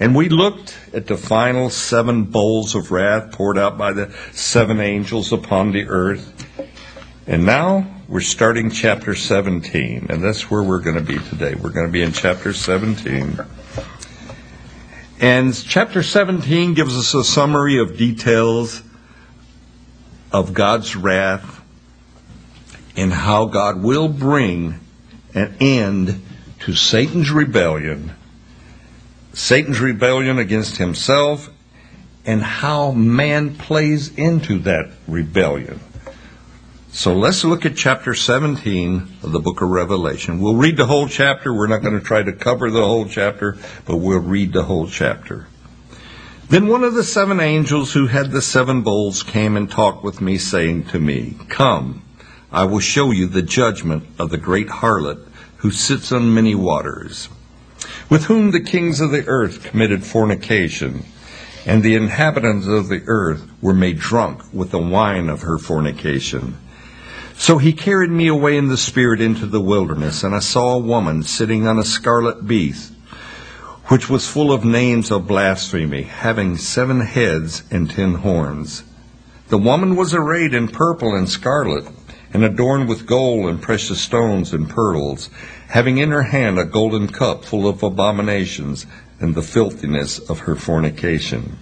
And we looked at the final seven bowls of wrath poured out by the seven angels upon the earth. And now we're starting chapter 17, and that's where we're going to be today. We're going to be in chapter 17. And chapter 17 gives us a summary of details of God's wrath and how God will bring an end to Satan's rebellion, Satan's rebellion against himself, and how man plays into that rebellion. So let's look at chapter 17 of the book of Revelation. We'll read the whole chapter. We're not going to try to cover the whole chapter, but we'll read the whole chapter. Then one of the seven angels who had the seven bowls came and talked with me, saying to me, Come, I will show you the judgment of the great harlot who sits on many waters, with whom the kings of the earth committed fornication, and the inhabitants of the earth were made drunk with the wine of her fornication. So he carried me away in the spirit into the wilderness, and I saw a woman sitting on a scarlet beast, which was full of names of blasphemy, having seven heads and ten horns. The woman was arrayed in purple and scarlet, and adorned with gold and precious stones and pearls, having in her hand a golden cup full of abominations and the filthiness of her fornication.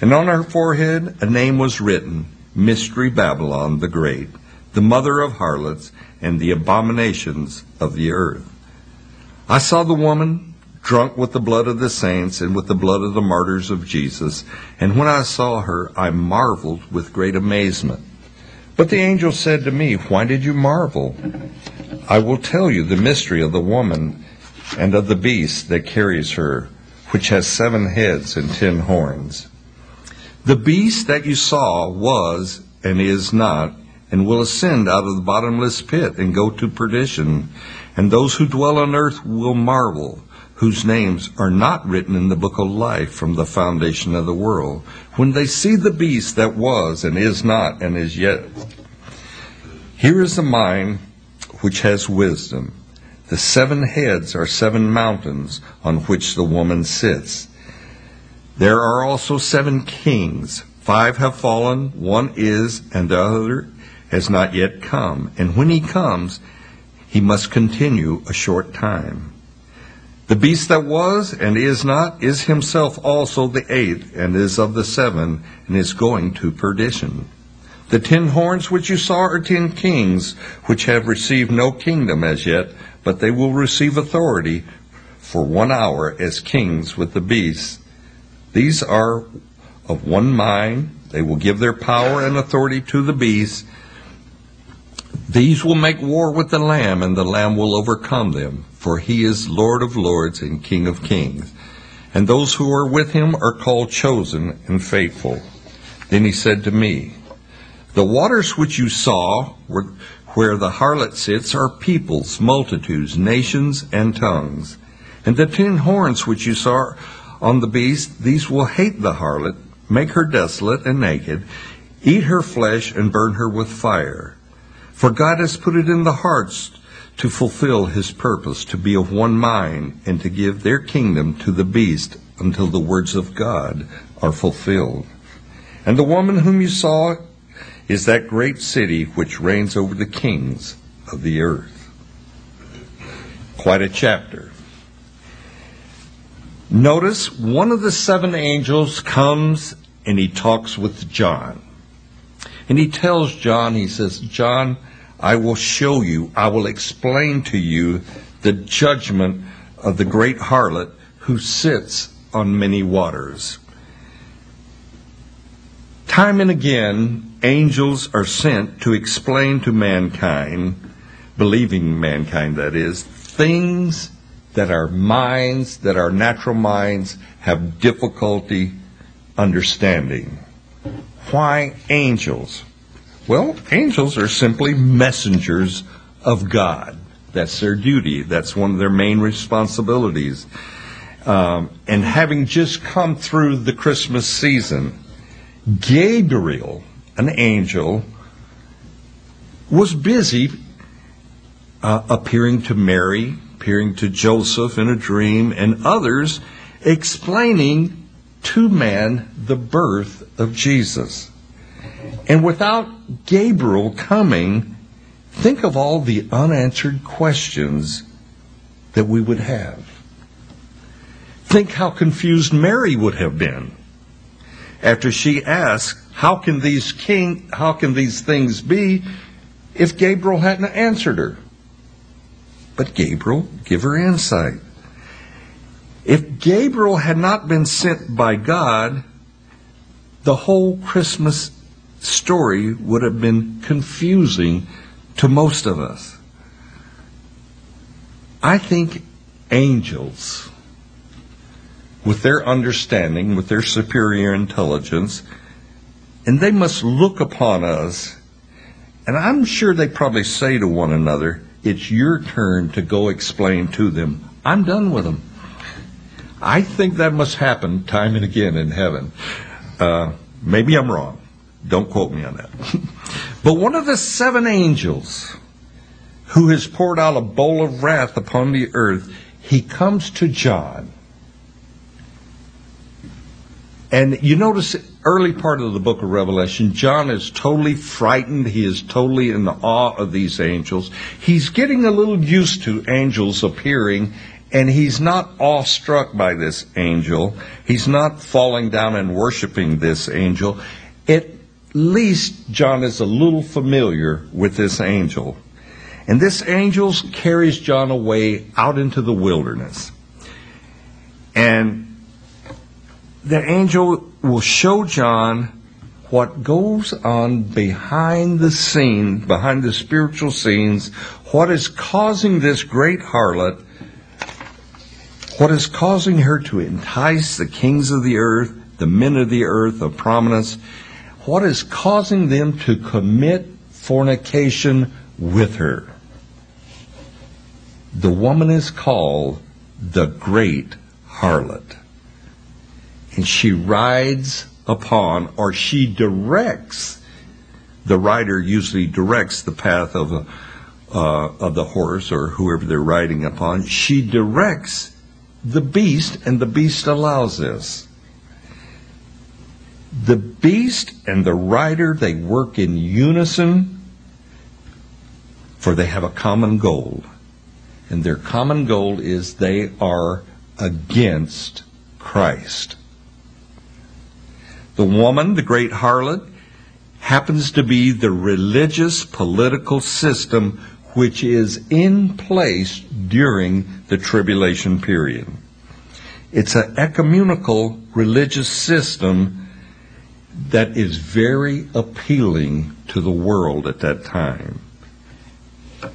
And on her forehead a name was written, Mystery Babylon the Great the mother of harlots, and the abominations of the earth. I saw the woman drunk with the blood of the saints and with the blood of the martyrs of Jesus, and when I saw her, I marveled with great amazement. But the angel said to me, Why did you marvel? I will tell you the mystery of the woman and of the beast that carries her, which has seven heads and ten horns. The beast that you saw was and is not and will ascend out of the bottomless pit and go to perdition. And those who dwell on earth will marvel, whose names are not written in the book of life from the foundation of the world, when they see the beast that was and is not and is yet. Here is the mind which has wisdom. The seven heads are seven mountains on which the woman sits. There are also seven kings. Five have fallen, one is, and the other has not yet come, and when he comes, he must continue a short time. The beast that was and is not is himself also the eighth, and is of the seven, and is going to perdition. The ten horns which you saw are ten kings, which have received no kingdom as yet, but they will receive authority for one hour as kings with the beast. These are of one mind. They will give their power and authority to the beast these will make war with the Lamb, and the Lamb will overcome them, for he is Lord of lords and King of kings. And those who are with him are called chosen and faithful. Then he said to me, The waters which you saw, where the harlot sits, are peoples, multitudes, nations, and tongues. And the ten horns which you saw on the beast, these will hate the harlot, make her desolate and naked, eat her flesh, and burn her with fire. For God has put it in the hearts to fulfill his purpose, to be of one mind, and to give their kingdom to the beast until the words of God are fulfilled. And the woman whom you saw is that great city which reigns over the kings of the earth. Quite a chapter. Notice one of the seven angels comes and he talks with John. And he tells John, he says, John, I will show you, I will explain to you the judgment of the great harlot who sits on many waters. Time and again, angels are sent to explain to mankind, believing mankind that is, things that our minds, that our natural minds have difficulty understanding. Why angels? Well, angels are simply messengers of God. That's their duty. That's one of their main responsibilities. Um, and having just come through the Christmas season, Gabriel, an angel, was busy uh, appearing to Mary, appearing to Joseph in a dream, and others explaining to man the birth of Jesus. And without Gabriel coming, think of all the unanswered questions that we would have. Think how confused Mary would have been after she asked, "How can these king how can these things be?" if Gabriel hadn't answered her. But Gabriel give her insight. If Gabriel had not been sent by God, the whole Christmas story would have been confusing to most of us. I think angels, with their understanding, with their superior intelligence, and they must look upon us, and I'm sure they probably say to one another, It's your turn to go explain to them. I'm done with them. I think that must happen time and again in heaven. Uh, maybe I'm wrong. Don't quote me on that. but one of the seven angels who has poured out a bowl of wrath upon the earth, he comes to John. And you notice early part of the book of Revelation, John is totally frightened. He is totally in awe of these angels. He's getting a little used to angels appearing and he's not awestruck by this angel. He's not falling down and worshiping this angel. At least John is a little familiar with this angel. And this angel carries John away out into the wilderness. And the angel will show John what goes on behind the scene, behind the spiritual scenes, what is causing this great harlot, what is causing her to entice the kings of the earth, the men of the earth of prominence, what is causing them to commit fornication with her. The woman is called the great harlot. And she rides upon, or she directs, the rider usually directs the path of, a, uh, of the horse or whoever they're riding upon. She directs the beast, and the beast allows this. The beast and the rider, they work in unison, for they have a common goal. And their common goal is they are against Christ. The woman, the great harlot, happens to be the religious political system which is in place during the tribulation period. It's an ecumenical religious system that is very appealing to the world at that time.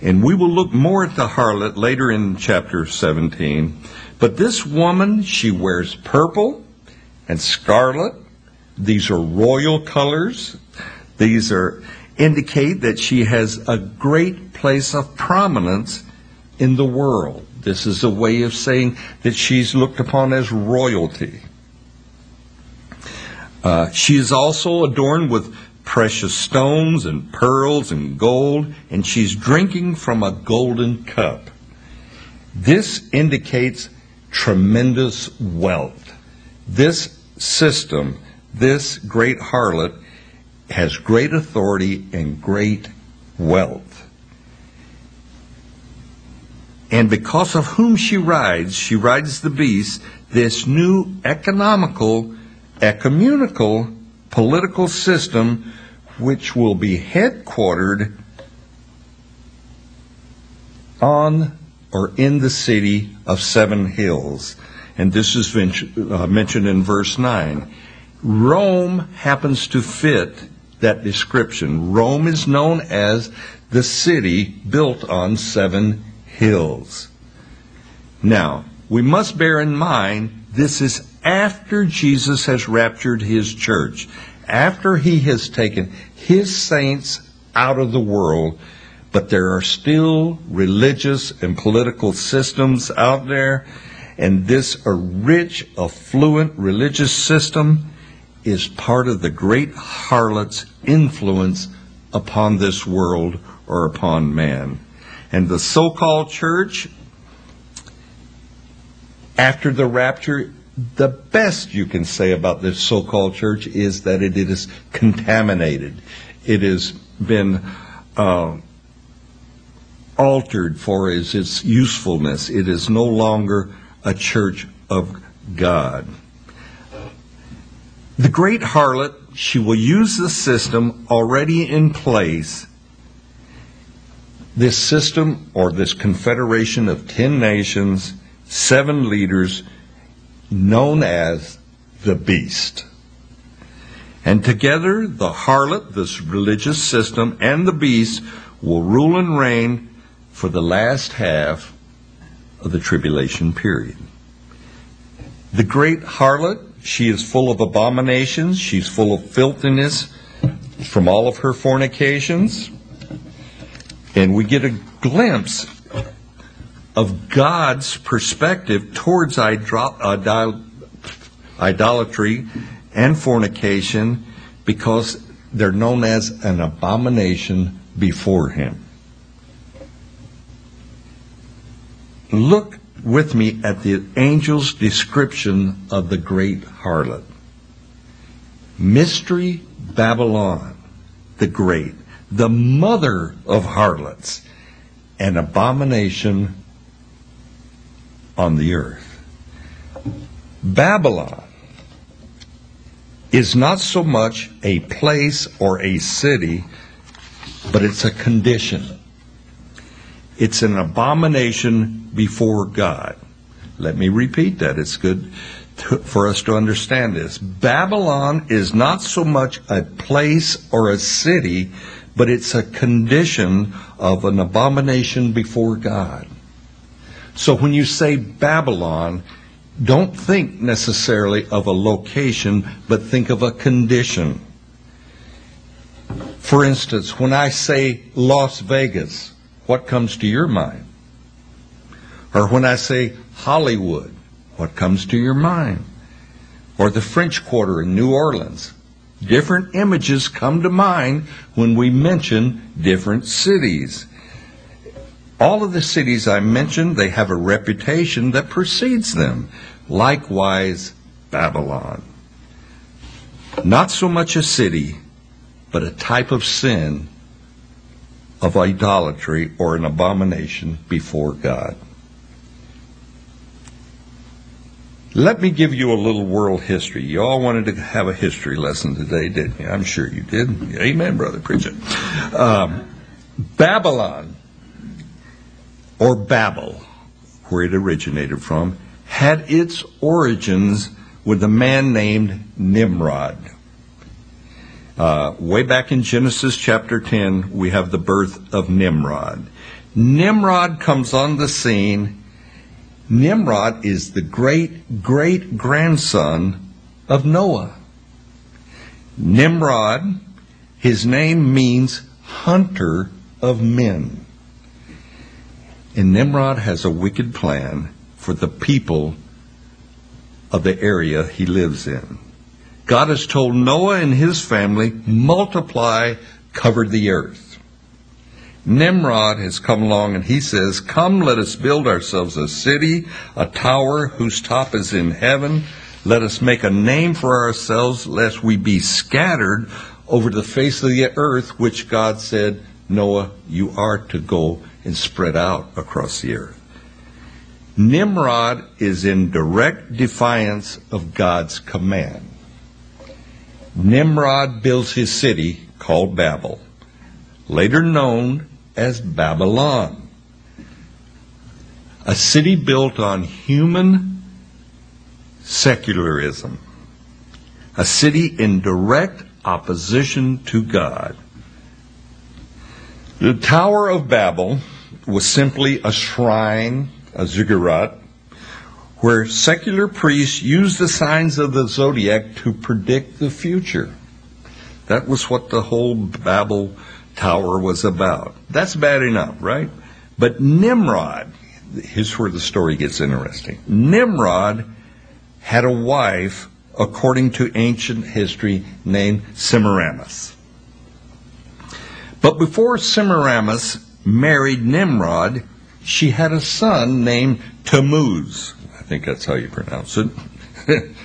And we will look more at the harlot later in chapter 17. But this woman, she wears purple and scarlet. These are royal colors. These are indicate that she has a great place of prominence in the world. This is a way of saying that she's looked upon as royalty. Uh, she is also adorned with precious stones and pearls and gold, and she's drinking from a golden cup. This indicates tremendous wealth. This system, this great harlot, has great authority and great wealth. And because of whom she rides, she rides the beast, this new economical, ecumenical political system which will be headquartered on or in the city of Seven Hills. And this is uh, mentioned in verse 9. Rome happens to fit that description. Rome is known as the city built on seven hills. Now, we must bear in mind this is after Jesus has raptured his church, after he has taken his saints out of the world, but there are still religious and political systems out there, and this rich, affluent religious system is part of the great harlot's influence upon this world or upon man. And the so called church, after the rapture, the best you can say about this so called church is that it is contaminated. It has been uh, altered for its, its usefulness. It is no longer a church of God. The great harlot, she will use the system already in place. This system, or this confederation of ten nations, seven leaders, known as the beast. And together, the harlot, this religious system, and the beast will rule and reign for the last half of the tribulation period. The great harlot, she is full of abominations, she's full of filthiness from all of her fornications. And we get a glimpse of God's perspective towards idolatry and fornication because they're known as an abomination before Him. Look with me at the angel's description of the great harlot. Mystery Babylon, the great, the mother of harlots, an abomination on the earth. Babylon is not so much a place or a city, but it's a condition. It's an abomination before God. Let me repeat that. It's good to, for us to understand this. Babylon is not so much a place or a city, but it's a condition of an abomination before God. So when you say Babylon, don't think necessarily of a location, but think of a condition. For instance, when I say Las Vegas, what comes to your mind? Or when I say Hollywood, what comes to your mind? Or the French Quarter in New Orleans. Different images come to mind when we mention different cities. All of the cities I mentioned, they have a reputation that precedes them. Likewise, Babylon. Not so much a city, but a type of sin of idolatry or an abomination before God. Let me give you a little world history. You all wanted to have a history lesson today, didn't you? I'm sure you did. Amen, brother. Preach it. Um, Babylon or Babel, where it originated from, had its origins with a man named Nimrod. Uh, way back in Genesis chapter 10, we have the birth of Nimrod. Nimrod comes on the scene. Nimrod is the great great grandson of Noah. Nimrod, his name means hunter of men. And Nimrod has a wicked plan for the people of the area he lives in. God has told Noah and his family, multiply, cover the earth. Nimrod has come along and he says, Come, let us build ourselves a city, a tower whose top is in heaven. Let us make a name for ourselves, lest we be scattered over the face of the earth, which God said, Noah, you are to go and spread out across the earth. Nimrod is in direct defiance of God's command. Nimrod builds his city called Babel, later known as Babylon. A city built on human secularism. A city in direct opposition to God. The Tower of Babel was simply a shrine, a ziggurat, where secular priests used the signs of the zodiac to predict the future. That was what the whole Babel Tower was about. That's bad enough, right? But Nimrod, here's where the story gets interesting. Nimrod had a wife, according to ancient history, named Semiramis. But before Semiramis married Nimrod, she had a son named Tammuz. I think that's how you pronounce it.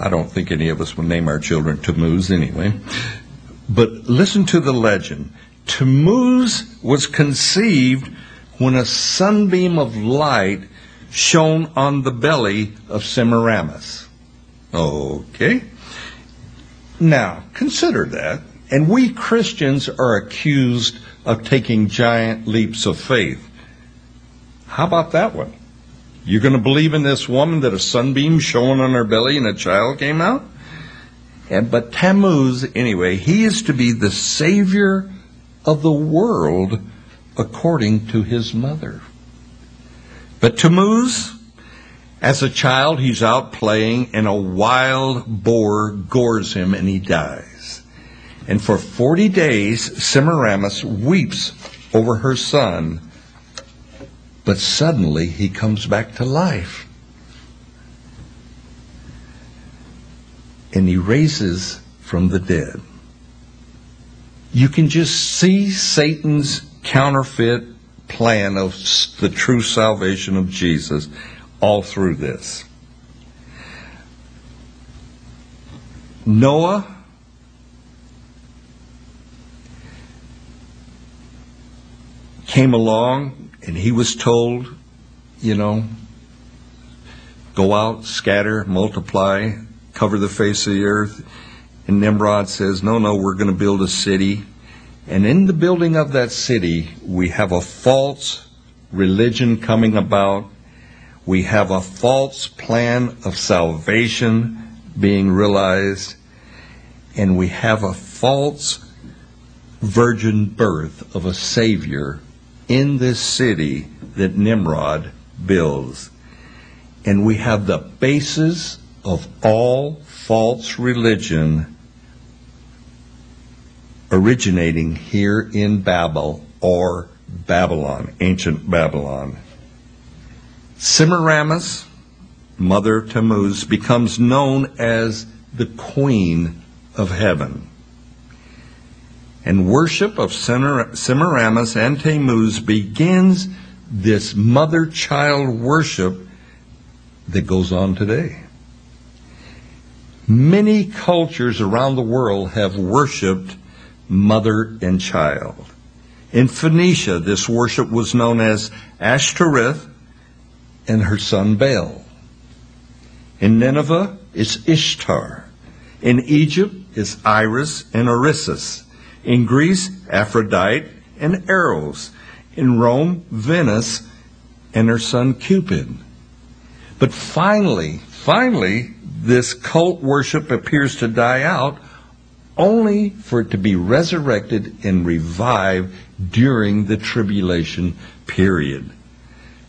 I don't think any of us would name our children Tammuz anyway. But listen to the legend. Tammuz was conceived when a sunbeam of light shone on the belly of Semiramis. Okay. Now, consider that. And we Christians are accused of taking giant leaps of faith. How about that one? You're going to believe in this woman that a sunbeam shone on her belly and a child came out? And, but Tammuz, anyway, he is to be the savior of the world according to his mother. But Tammuz, as a child, he's out playing and a wild boar gores him and he dies. And for 40 days, Semiramis weeps over her son, but suddenly he comes back to life. And he raises from the dead. You can just see Satan's counterfeit plan of the true salvation of Jesus all through this. Noah came along and he was told, you know, go out, scatter, multiply, cover the face of the earth. And Nimrod says, no, no, we're going to build a city. And in the building of that city, we have a false religion coming about. We have a false plan of salvation being realized. And we have a false virgin birth of a Savior in this city that Nimrod builds. And we have the basis of all false religion originating here in Babel or Babylon, ancient Babylon. Semiramis, mother of Tammuz, becomes known as the Queen of Heaven. And worship of Semiramis and Tammuz begins this mother child worship that goes on today. Many cultures around the world have worshiped mother and child. In Phoenicia, this worship was known as Ashtoreth and her son Baal. In Nineveh, it's Ishtar. In Egypt, it's Iris and Orisis. In Greece, Aphrodite and Eros. In Rome, Venus and her son Cupid. But finally, finally, this cult worship appears to die out only for it to be resurrected and revived during the tribulation period.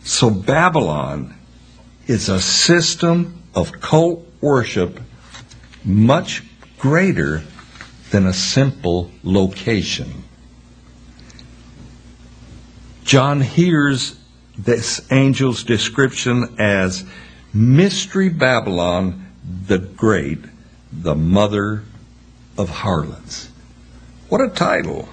So Babylon is a system of cult worship much greater than a simple location. John hears this angel's description as Mystery Babylon the Great, the mother of harlots. What a title!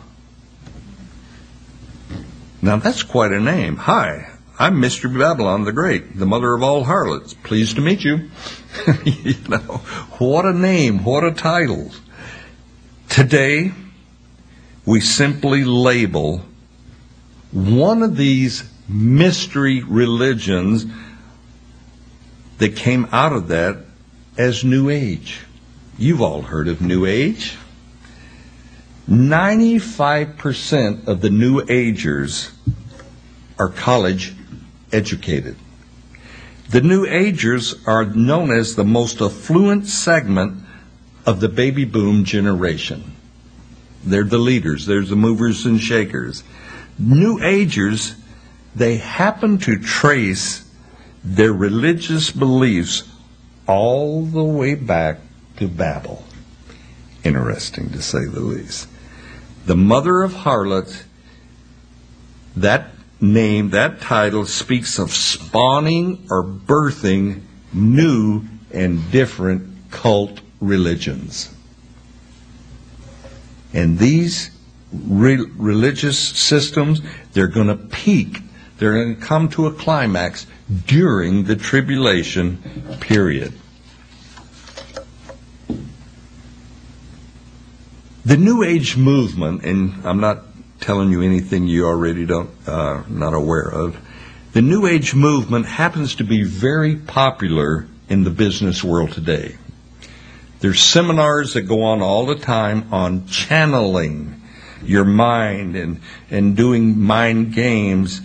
Now that's quite a name. Hi, I'm Mystery Babylon the Great, the mother of all harlots. Pleased to meet you. you know, what a name, what a title. Today, we simply label one of these mystery religions that came out of that as New Age. You've all heard of New Age. 95% of the New Agers are college educated. The New Agers are known as the most affluent segment of the baby boom generation. They're the leaders, they're the movers and shakers. New Agers, they happen to trace their religious beliefs all the way back to Babel. Interesting to say the least. The mother of harlots, that name, that title speaks of spawning or birthing new and different cult religions. And these re- religious systems, they're going to peak, they're going to come to a climax during the tribulation period. The New Age movement, and I'm not telling you anything you already don't uh, not aware of. The New Age movement happens to be very popular in the business world today. There's seminars that go on all the time on channeling your mind and, and doing mind games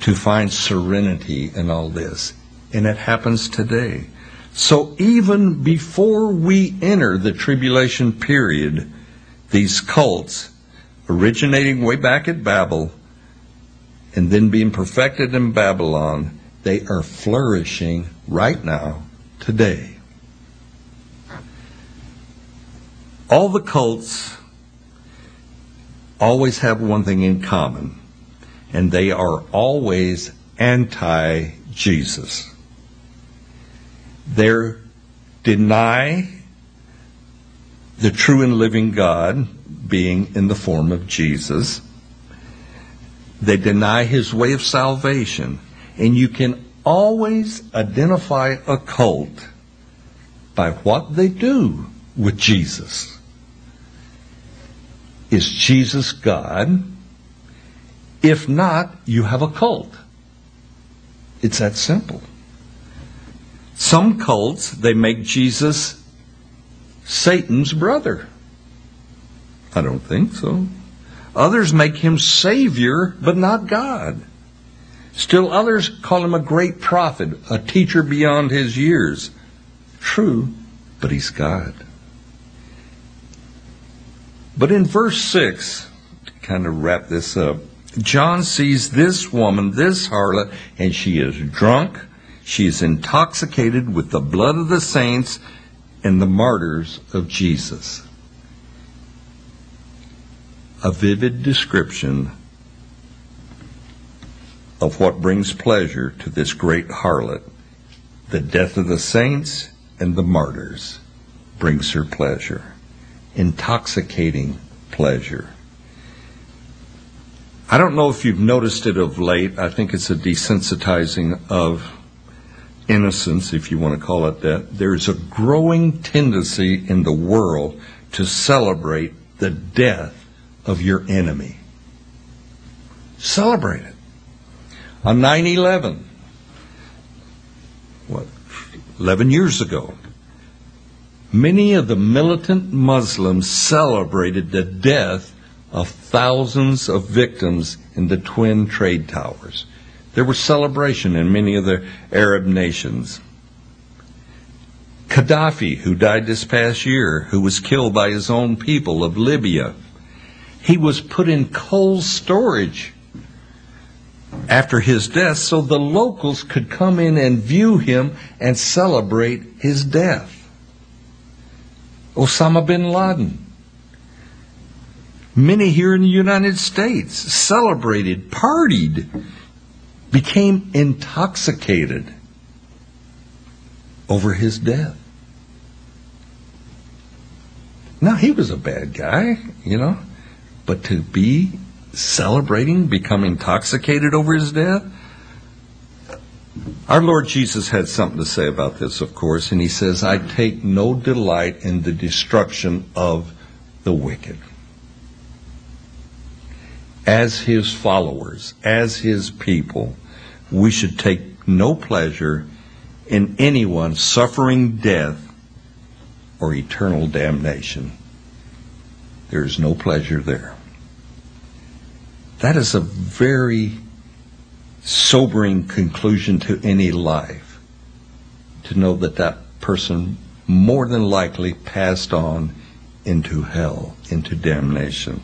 to find serenity and all this. And it happens today. So even before we enter the tribulation period, these cults, originating way back at Babel and then being perfected in Babylon, they are flourishing right now, today. All the cults always have one thing in common, and they are always anti Jesus. They deny the true and living God being in the form of Jesus. They deny his way of salvation. And you can always identify a cult by what they do with Jesus. Is Jesus God? If not, you have a cult. It's that simple. Some cults, they make Jesus Satan's brother. I don't think so. Others make him Savior, but not God. Still others call him a great prophet, a teacher beyond his years. True, but he's God. But in verse 6, to kind of wrap this up, John sees this woman, this harlot, and she is drunk. She is intoxicated with the blood of the saints and the martyrs of Jesus. A vivid description of what brings pleasure to this great harlot. The death of the saints and the martyrs brings her pleasure. Intoxicating pleasure. I don't know if you've noticed it of late. I think it's a desensitizing of innocence, if you want to call it that. There's a growing tendency in the world to celebrate the death of your enemy. Celebrate it. On 9 11, what, 11 years ago, many of the militant Muslims celebrated the death of thousands of victims in the Twin Trade Towers. There was celebration in many of the Arab nations. Gaddafi, who died this past year, who was killed by his own people of Libya, he was put in cold storage after his death so the locals could come in and view him and celebrate his death. Osama bin Laden. Many here in the United States celebrated, partied became intoxicated over his death. Now, he was a bad guy, you know, but to be celebrating, become intoxicated over his death, our Lord Jesus had something to say about this, of course, and he says, I take no delight in the destruction of the wicked as his followers, as his people, we should take no pleasure in anyone suffering death or eternal damnation. There is no pleasure there. That is a very sobering conclusion to any life to know that that person more than likely passed on into hell, into damnation.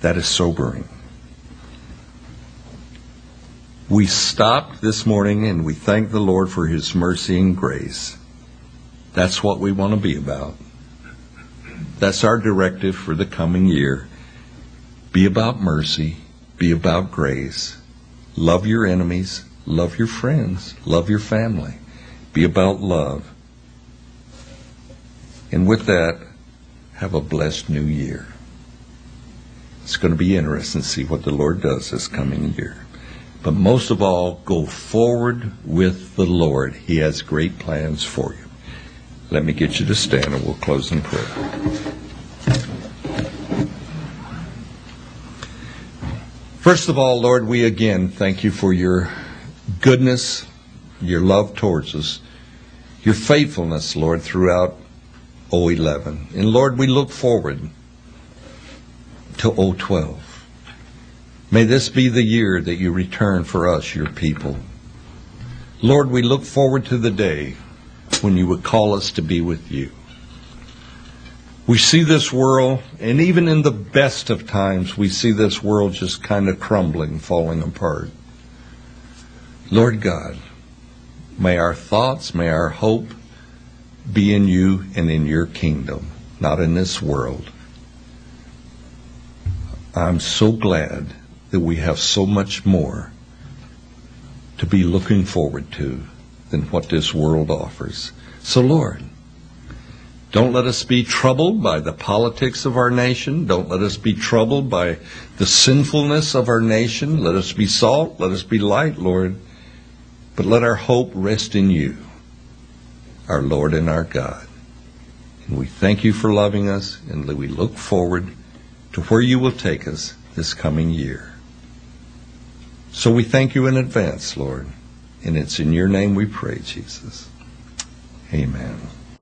That is sobering. We stopped this morning and we thank the Lord for His mercy and grace. That's what we want to be about. That's our directive for the coming year. Be about mercy, be about grace. Love your enemies, love your friends, love your family. Be about love. And with that, have a blessed new year. It's going to be interesting to see what the Lord does this coming year. But most of all, go forward with the Lord. He has great plans for you. Let me get you to stand and we'll close in prayer. First of all, Lord, we again thank you for your goodness, your love towards us, your faithfulness, Lord, throughout 011. And Lord, we look forward to 012. May this be the year that you return for us, your people. Lord, we look forward to the day when you would call us to be with you. We see this world, and even in the best of times, we see this world just kind of crumbling, falling apart. Lord God, may our thoughts, may our hope be in you and in your kingdom, not in this world. I'm so glad that we have so much more to be looking forward to than what this world offers. So, Lord, don't let us be troubled by the politics of our nation. Don't let us be troubled by the sinfulness of our nation. Let us be salt. Let us be light, Lord. But let our hope rest in you, our Lord and our God. And we thank you for loving us, and we look forward to where you will take us this coming year. So we thank you in advance, Lord. And it's in your name we pray, Jesus. Amen.